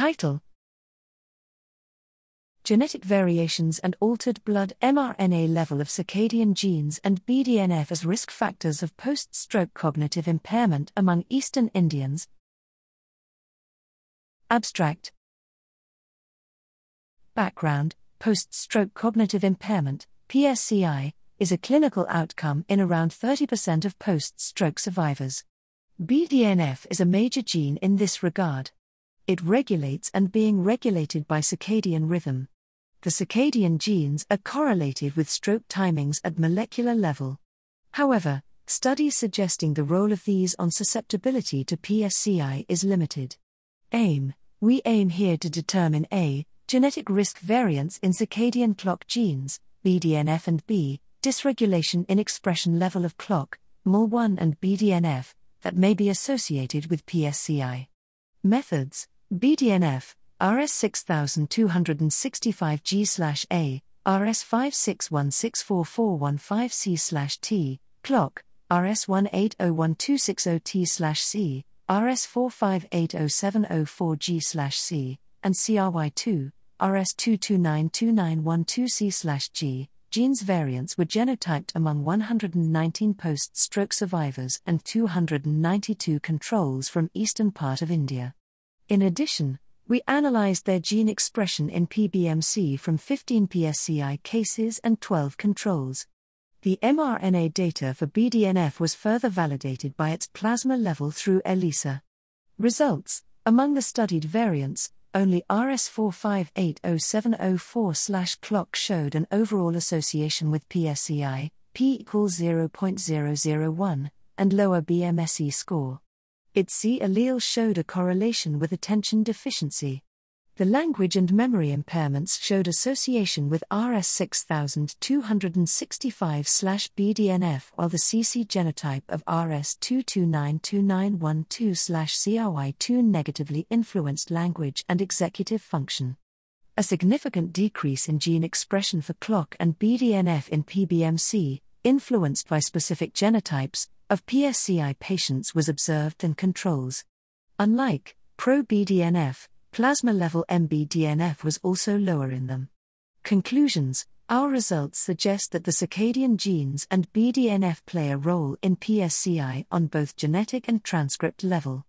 Title Genetic variations and altered blood mRNA level of circadian genes and BDNF as risk factors of post stroke cognitive impairment among Eastern Indians. Abstract Background Post stroke cognitive impairment, PSCI, is a clinical outcome in around 30% of post stroke survivors. BDNF is a major gene in this regard. It regulates and being regulated by circadian rhythm. The circadian genes are correlated with stroke timings at molecular level. However, studies suggesting the role of these on susceptibility to PSCI is limited. AIM We aim here to determine A. Genetic risk variants in circadian clock genes, BDNF and B. Dysregulation in expression level of clock, BMAL1 and BDNF, that may be associated with PSCI. Methods BDNF, RS 6265G A, RS 561644415C T, clock, RS 1801260T C, RS 4580704G C, and CRY2, RS 2292912C G. Genes variants were genotyped among 119 post stroke survivors and 292 controls from eastern part of India. In addition, we analyzed their gene expression in PBMC from 15 PSCI cases and 12 controls. The mRNA data for BDNF was further validated by its plasma level through ELISA. Results Among the studied variants, only RS4580704 clock showed an overall association with PSCI, p equals 0.001, and lower BMSE score. Its C allele showed a correlation with attention deficiency. The language and memory impairments showed association with RS 6265 BDNF, while the CC genotype of RS2292912/CRY2 negatively influenced language and executive function. A significant decrease in gene expression for clock and BDNF in PBMC, influenced by specific genotypes, of PSCI patients was observed than controls. Unlike pro BDNF, plasma level MBDNF was also lower in them. Conclusions Our results suggest that the circadian genes and BDNF play a role in PSCI on both genetic and transcript level.